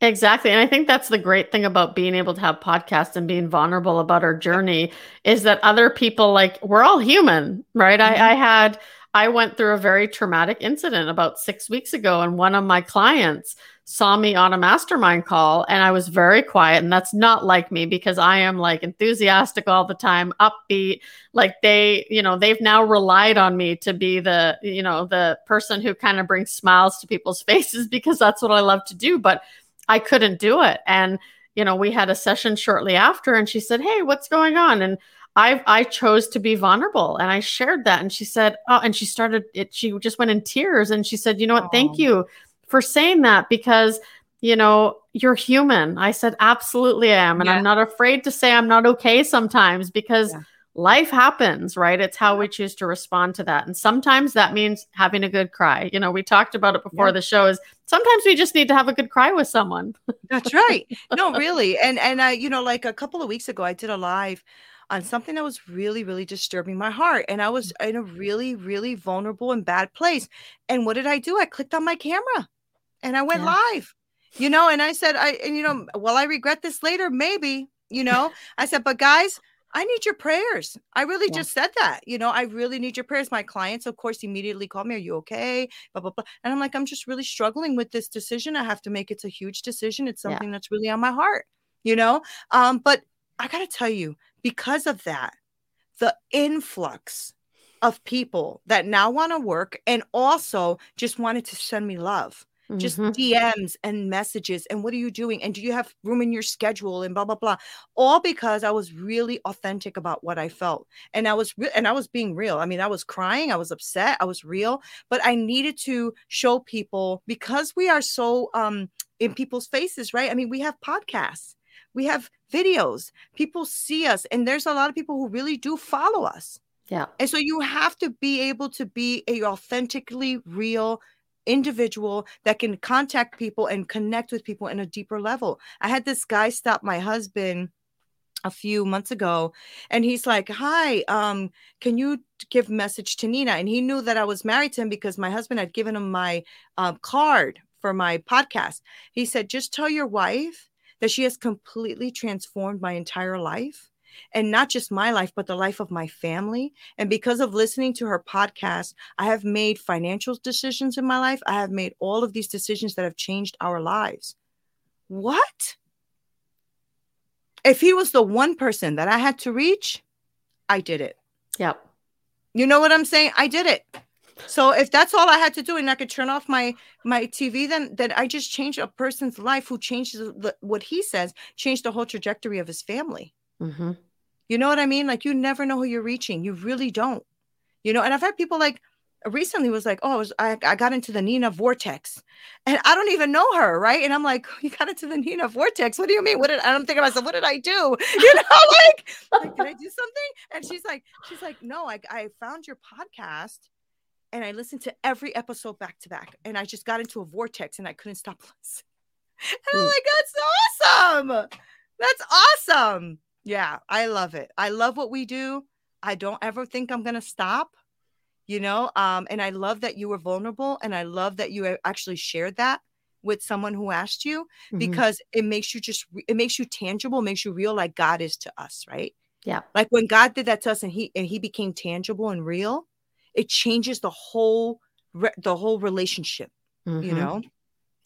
exactly and i think that's the great thing about being able to have podcasts and being vulnerable about our journey is that other people like we're all human right mm-hmm. I, I had i went through a very traumatic incident about six weeks ago and one of my clients saw me on a mastermind call and I was very quiet. And that's not like me because I am like enthusiastic all the time, upbeat. Like they, you know, they've now relied on me to be the, you know, the person who kind of brings smiles to people's <laughs> faces because that's what I love to do. But I couldn't do it. And, you know, we had a session shortly after and she said, Hey, what's going on? And I I chose to be vulnerable and I shared that and she said oh and she started it she just went in tears and she said you know what? Thank you for saying that because you know you're human. I said absolutely i am and yeah. i'm not afraid to say i'm not okay sometimes because yeah. life happens right? It's how we choose to respond to that and sometimes that means having a good cry. You know we talked about it before yeah. the show is sometimes we just need to have a good cry with someone. That's right. No <laughs> really and and uh, you know like a couple of weeks ago i did a live on something that was really, really disturbing my heart. And I was in a really, really vulnerable and bad place. And what did I do? I clicked on my camera and I went yeah. live, you know, and I said, I, and you know, will I regret this later? Maybe, you know, I said, but guys, I need your prayers. I really yeah. just said that. You know, I really need your prayers. My clients, of course, immediately called me, Are you okay? Blah, blah, blah. And I'm like, I'm just really struggling with this decision. I have to make it's a huge decision. It's something yeah. that's really on my heart, you know? Um, but I gotta tell you, because of that, the influx of people that now want to work and also just wanted to send me love just mm-hmm. DMs and messages. And what are you doing? And do you have room in your schedule? And blah blah blah. All because I was really authentic about what I felt, and I was re- and I was being real. I mean, I was crying, I was upset, I was real, but I needed to show people because we are so um in people's faces, right? I mean, we have podcasts, we have videos, people see us, and there's a lot of people who really do follow us. Yeah. And so you have to be able to be a authentically real individual that can contact people and connect with people in a deeper level. I had this guy stop my husband a few months ago and he's like hi um can you give message to neena and he knew that i was married to him because my husband had given him my um, card for my podcast. He said, just tell your wife that she has completely transformed my entire life and not just my life, but the life of my family. And because of listening to her podcast, I have made financial decisions in my life. I have made all of these decisions that have changed our lives. What? If he was the one person that I had to reach, I did it. Yep. You know what I'm saying? I did it. So if that's all I had to do, and I could turn off my my TV, then then I just changed a person's life who changes the, what he says, changed the whole trajectory of his family. Mm-hmm. You know what I mean? Like you never know who you're reaching. You really don't. You know, and I've had people like recently was like, oh, I was I, I got into the Neena vortex, and I don't even know her, right? And I'm like, you got into the Neena vortex? What do you mean? What did I'm thinking myself? What did I do? <laughs> You know, <laughs> like, like did I do something? And she's like, she's like, no, I I found your podcast, and I listened to every episode back to back, and I just got into a vortex, and I couldn't stop <laughs> listening. And I'm like, that's awesome. That's awesome. Yeah, I love it. I love what we do. I don't ever think I'm going to stop, you know? Um, and I love that you were vulnerable and I love that you actually shared that with someone who asked you mm-hmm. because it makes you just it makes you tangible, makes you real like God is to us, right? Yeah. Like when God did that to us and he and he became tangible and real, it changes the whole the whole relationship, mm-hmm. you know?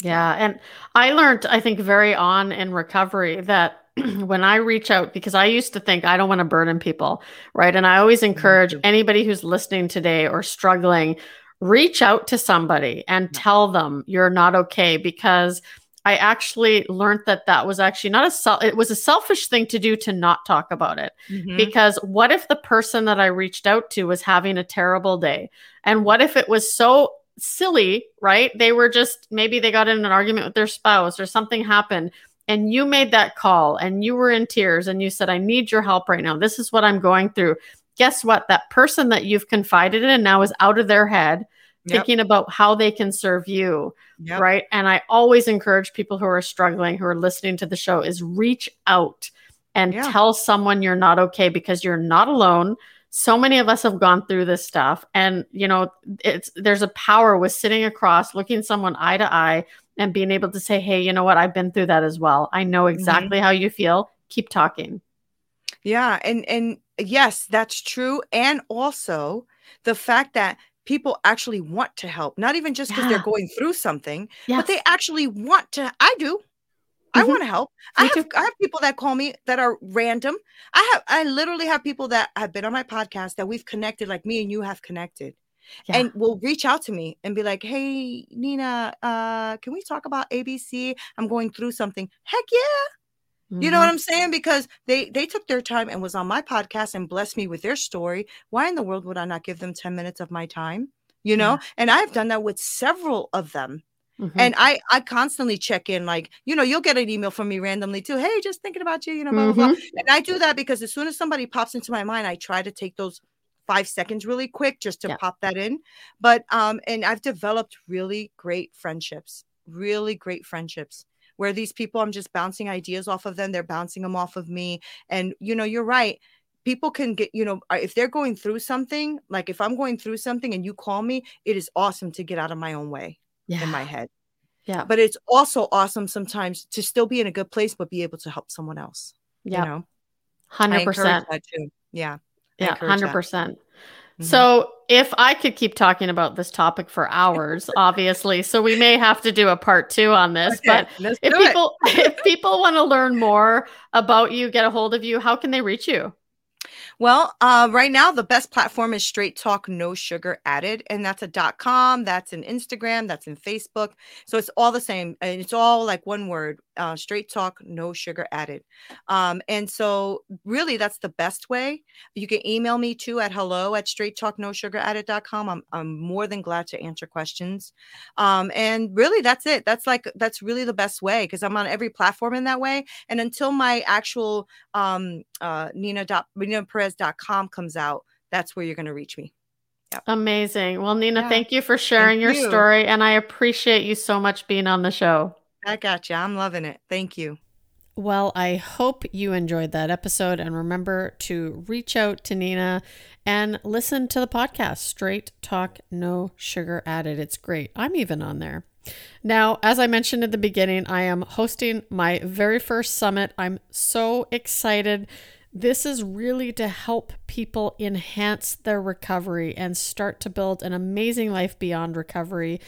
Yeah, and I learned I think very on in recovery that <clears throat> when I reach out, because I used to think I don't want to burden people, right? And I always encourage anybody who's listening today or struggling, reach out to somebody and tell them you're not okay because I actually learned that that was actually not a self, it was a selfish thing to do to not talk about it. Mm-hmm. Because what if the person that I reached out to was having a terrible day? And what if it was so silly, right? They were just maybe they got in an argument with their spouse or something happened and you made that call and you were in tears and you said, I need your help right now. This is what I'm going through. Guess what? That person that you've confided in now is out of their head. Yep. Thinking about how they can serve you, yep. right? And I always encourage people who are struggling, who are listening to the show, is reach out and yeah. tell someone you're not okay because you're not alone so many of us have gone through this stuff and you know it's there's a power with sitting across looking someone eye to eye and being able to say, hey, you know what? I've been through that as well. I know mm-hmm. exactly mm-hmm. how you feel. Keep talking. Yeah. And, and yes, that's true. And also the fact that people actually want to help, not even just because yeah. they're going through something, yes. but they actually want to. I do. Mm-hmm. I want to help. I have, I have people that call me that are random. I have I literally have people that have been on my podcast that we've connected like me and you have connected yeah. and will reach out to me and be like, "Hey, Neena, uh, can we talk about ABC? I'm going through something." Heck yeah. Mm-hmm. You know what mm-hmm. I'm saying? Because they they took their time and was on my podcast and blessed me with their story. Why in the world would I not give them 10 minutes of my time? You know? Yeah. And I've done that with several of them. Mm-hmm. And I I constantly check in, like, you know, you'll get an email from me randomly too. Hey, just thinking about you, you know, blah, mm-hmm. blah, blah. Mm-hmm. And I do that because as soon as somebody pops into my mind, I try to take those five seconds really quick just to yeah. pop that in. But um, and I've developed really great friendships, really great friendships where these people I'm just bouncing ideas off of them, they're bouncing them off of me. And you know, you're right. People can get, you know, uh, if they're going through something, like if I'm going through something and you call me, it is awesome to get out of my own way yeah. in my head. Yeah. But it's also awesome sometimes to still be in a good place, but be able to help someone else. Yeah. You know, 100%. Yeah. Yeah, 100%. Mm-hmm. So, if I could keep talking about this topic for hours, <laughs> obviously, so we may have to do a part two on this. Okay, but if people <laughs> if people want to learn more about you, get a hold of you, how can they reach you? Well, uh, right now the best platform is Straight Talk No Sugar Added, and that's a dot com, that's an Instagram, that's in Facebook. So it's all the same, and it's all like one word: uh, Straight Talk No Sugar Added. Um, and so really, that's the best way. You can email me too at hello at straight talk no sugar added.com. I'm I'm more than glad to answer questions. Um, and really, that's it. That's like that's really the best way because I'm on every platform in that way. And until my actual um, uh, Neena dot Neena Perez com comes out, that's where you're going to reach me. Yep. Amazing. Well, Neena, yeah. thank you for sharing thank your you. story. And I appreciate you so much being on the show. I got you. I'm loving it. Thank you. Well, I hope you enjoyed that episode. And remember to reach out to Neena and listen to the podcast Straight Talk, No Sugar Added. It's great. I'm even on there. Now, as I mentioned at the beginning, I am hosting my very first summit. I'm so excited. This is really to help people enhance their recovery and start to build an amazing life beyond recovery.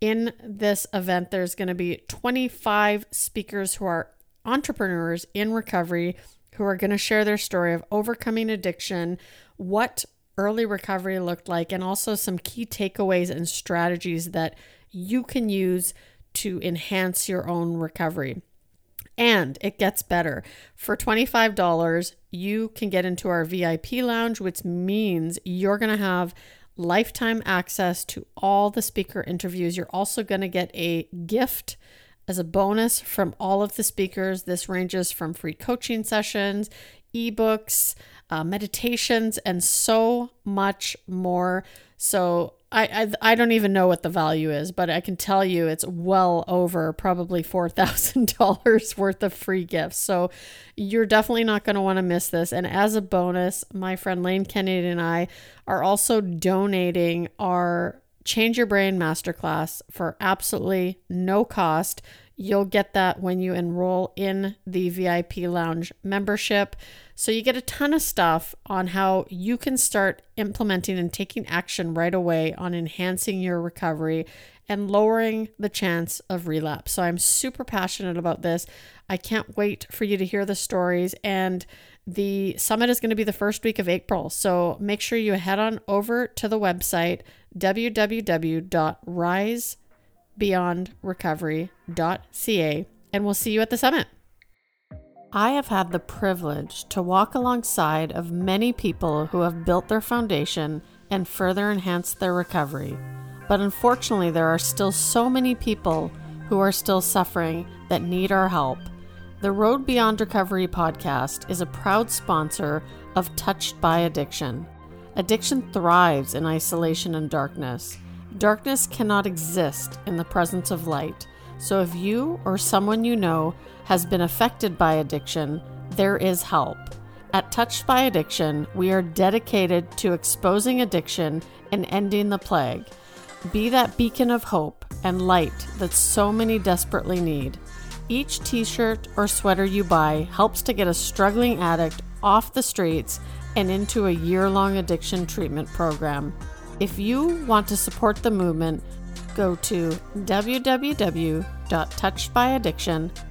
In this event, there's going to be 25 speakers who are entrepreneurs in recovery who are going to share their story of overcoming addiction, what early recovery looked like, and also some key takeaways and strategies that you can use to enhance your own recovery. And it gets better. For $25, you can get into our VIP lounge, which means you're going to have lifetime access to all the speaker interviews. You're also going to get a gift as a bonus from all of the speakers. This ranges from free coaching sessions, ebooks, uh, meditations, and so much more. So I, I I don't even know what the value is, but I can tell you it's well over probably four thousand dollars <laughs> worth of free gifts. So you're definitely not going to want to miss this. And as a bonus, my friend Lane Kennedy and I are also donating our Change Your Brain Masterclass for absolutely no cost. You'll get that when you enroll in the VIP Lounge membership. So you get a ton of stuff on how you can start implementing and taking action right away on enhancing your recovery and lowering the chance of relapse. So I'm super passionate about this. I can't wait for you to hear the stories and the summit is going to be the first week of April. So make sure you head on over to the website www.risebeyondrecovery.ca and we'll see you at the summit. I have had the privilege to walk alongside of many people who have built their foundation and further enhanced their recovery. But unfortunately, there are still so many people who are still suffering that need our help. The Road Beyond Recovery podcast is a proud sponsor of Touched by Addiction. Addiction thrives in isolation and darkness. Darkness cannot exist in the presence of light. So if you or someone you know has been affected by addiction, there is help. At Touched by Addiction, we are dedicated to exposing addiction and ending the plague. Be that beacon of hope and light that so many desperately need. Each t shirt or sweater you buy helps to get a struggling addict off the streets and into a year long addiction treatment program. If you want to support the movement, go to www.touchedbyaddiction.com